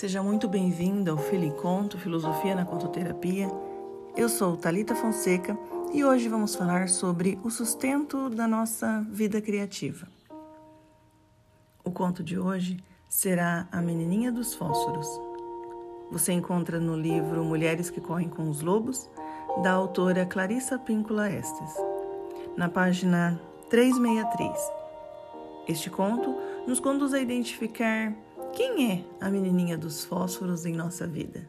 Seja muito bem-vinda ao Filiconto Filosofia na Contoterapia. Eu sou Talita Fonseca e hoje vamos falar sobre o sustento da nossa vida criativa. O conto de hoje será A Menininha dos Fósforos. Você encontra no livro Mulheres que Correm com os Lobos, da autora Clarissa Píncula Estes, na página 363. Este conto nos conduz a identificar quem é a menininha dos fósforos em nossa vida?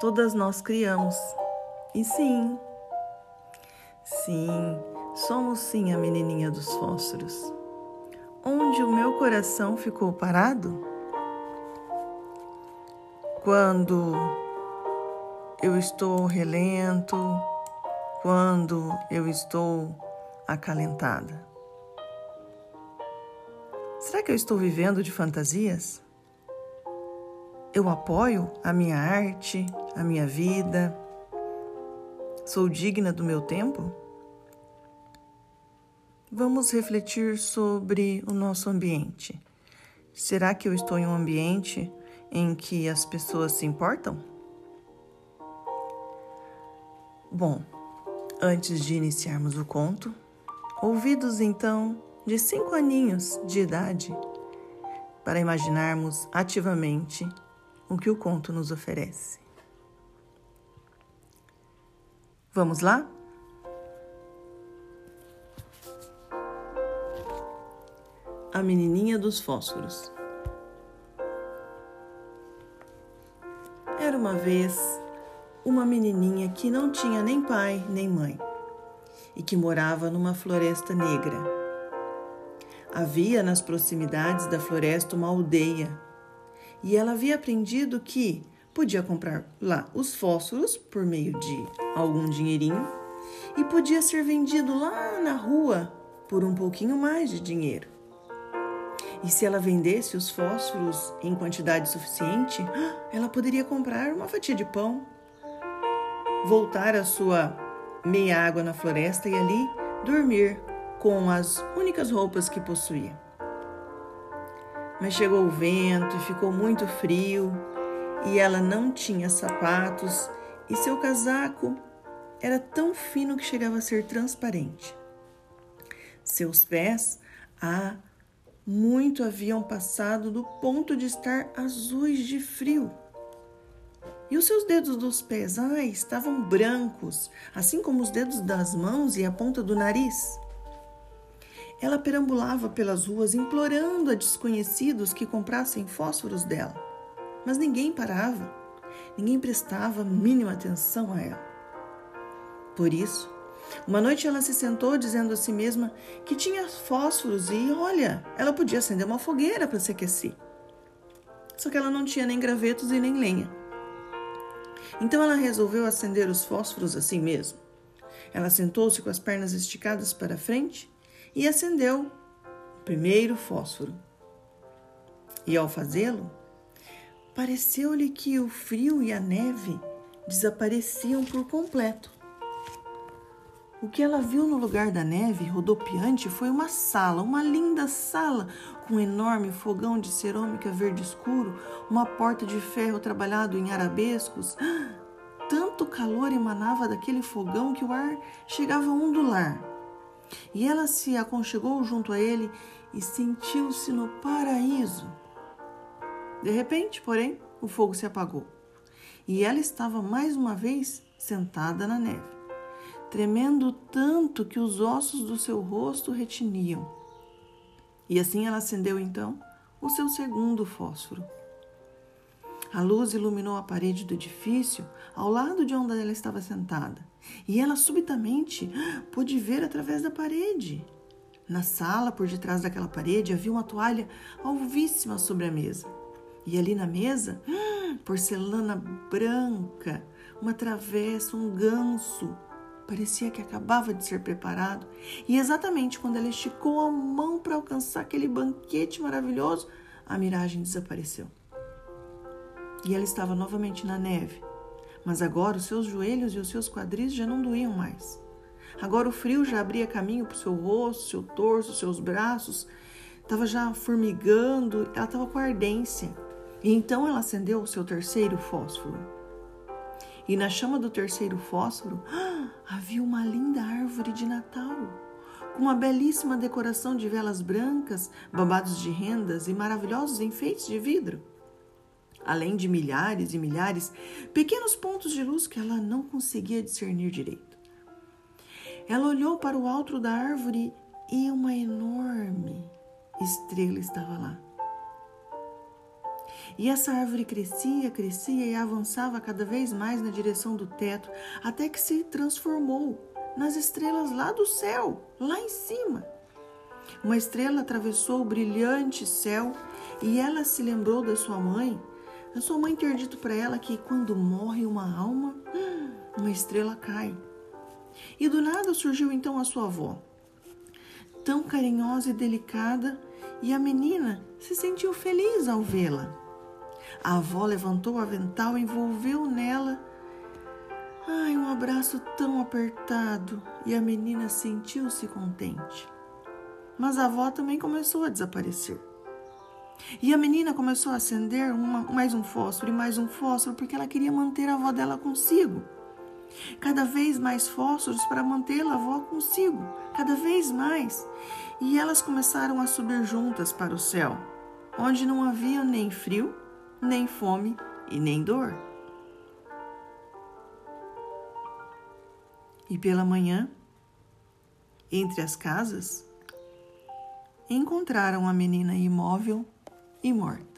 Todas nós criamos. E sim, sim, somos sim a menininha dos fósforos. Onde o meu coração ficou parado? Quando eu estou relento, quando eu estou acalentada. Será que eu estou vivendo de fantasias? Eu apoio a minha arte, a minha vida? Sou digna do meu tempo? Vamos refletir sobre o nosso ambiente. Será que eu estou em um ambiente em que as pessoas se importam? Bom, antes de iniciarmos o conto, ouvidos então de cinco aninhos de idade para imaginarmos ativamente o que o conto nos oferece. Vamos lá? A menininha dos fósforos. Era uma vez uma menininha que não tinha nem pai nem mãe e que morava numa floresta negra Havia nas proximidades da floresta uma aldeia e ela havia aprendido que podia comprar lá os fósforos por meio de algum dinheirinho e podia ser vendido lá na rua por um pouquinho mais de dinheiro. E se ela vendesse os fósforos em quantidade suficiente, ela poderia comprar uma fatia de pão, voltar à sua meia água na floresta e ali dormir com as únicas roupas que possuía. Mas chegou o vento e ficou muito frio, e ela não tinha sapatos, e seu casaco era tão fino que chegava a ser transparente. Seus pés há muito haviam passado do ponto de estar azuis de frio. E os seus dedos dos pés, ai, estavam brancos, assim como os dedos das mãos e a ponta do nariz. Ela perambulava pelas ruas implorando a desconhecidos que comprassem fósforos dela. Mas ninguém parava, ninguém prestava mínima atenção a ela. Por isso, uma noite ela se sentou dizendo a si mesma que tinha fósforos e, olha, ela podia acender uma fogueira para se aquecer. Só que ela não tinha nem gravetos e nem lenha. Então ela resolveu acender os fósforos assim mesmo. Ela sentou-se com as pernas esticadas para frente e acendeu o primeiro fósforo. E ao fazê-lo, pareceu-lhe que o frio e a neve desapareciam por completo. O que ela viu no lugar da neve rodopiante foi uma sala, uma linda sala, com um enorme fogão de cerâmica verde escuro, uma porta de ferro trabalhado em arabescos. Tanto calor emanava daquele fogão que o ar chegava a ondular. E ela se aconchegou junto a ele e sentiu-se no paraíso. De repente, porém, o fogo se apagou e ela estava mais uma vez sentada na neve, tremendo tanto que os ossos do seu rosto retiniam. E assim ela acendeu então o seu segundo fósforo. A luz iluminou a parede do edifício ao lado de onde ela estava sentada, e ela subitamente pôde ver através da parede. Na sala, por detrás daquela parede, havia uma toalha alvíssima sobre a mesa. E ali na mesa, porcelana branca, uma travessa, um ganso. Parecia que acabava de ser preparado. E exatamente quando ela esticou a mão para alcançar aquele banquete maravilhoso, a miragem desapareceu e ela estava novamente na neve. Mas agora os seus joelhos e os seus quadris já não doíam mais. Agora o frio já abria caminho para o seu rosto, seu torso, seus braços. Estava já formigando, ela estava com ardência. E então ela acendeu o seu terceiro fósforo. E na chama do terceiro fósforo havia uma linda árvore de Natal, com uma belíssima decoração de velas brancas, babados de rendas e maravilhosos enfeites de vidro. Além de milhares e milhares pequenos pontos de luz que ela não conseguia discernir direito. Ela olhou para o alto da árvore e uma enorme estrela estava lá. E essa árvore crescia, crescia e avançava cada vez mais na direção do teto, até que se transformou nas estrelas lá do céu, lá em cima. Uma estrela atravessou o brilhante céu e ela se lembrou da sua mãe, a sua mãe ter dito para ela que quando morre uma alma, uma estrela cai. E do nada surgiu então a sua avó, tão carinhosa e delicada, e a menina se sentiu feliz ao vê-la. A avó levantou o avental, envolveu nela. Ai, um abraço tão apertado e a menina sentiu-se contente. Mas a avó também começou a desaparecer. E a menina começou a acender uma, mais um fósforo e mais um fósforo porque ela queria manter a avó dela consigo. Cada vez mais fósforos para mantê-la avó consigo, cada vez mais. E elas começaram a subir juntas para o céu, onde não havia nem frio nem fome e nem dor. E pela manhã, entre as casas, encontraram a menina imóvel e.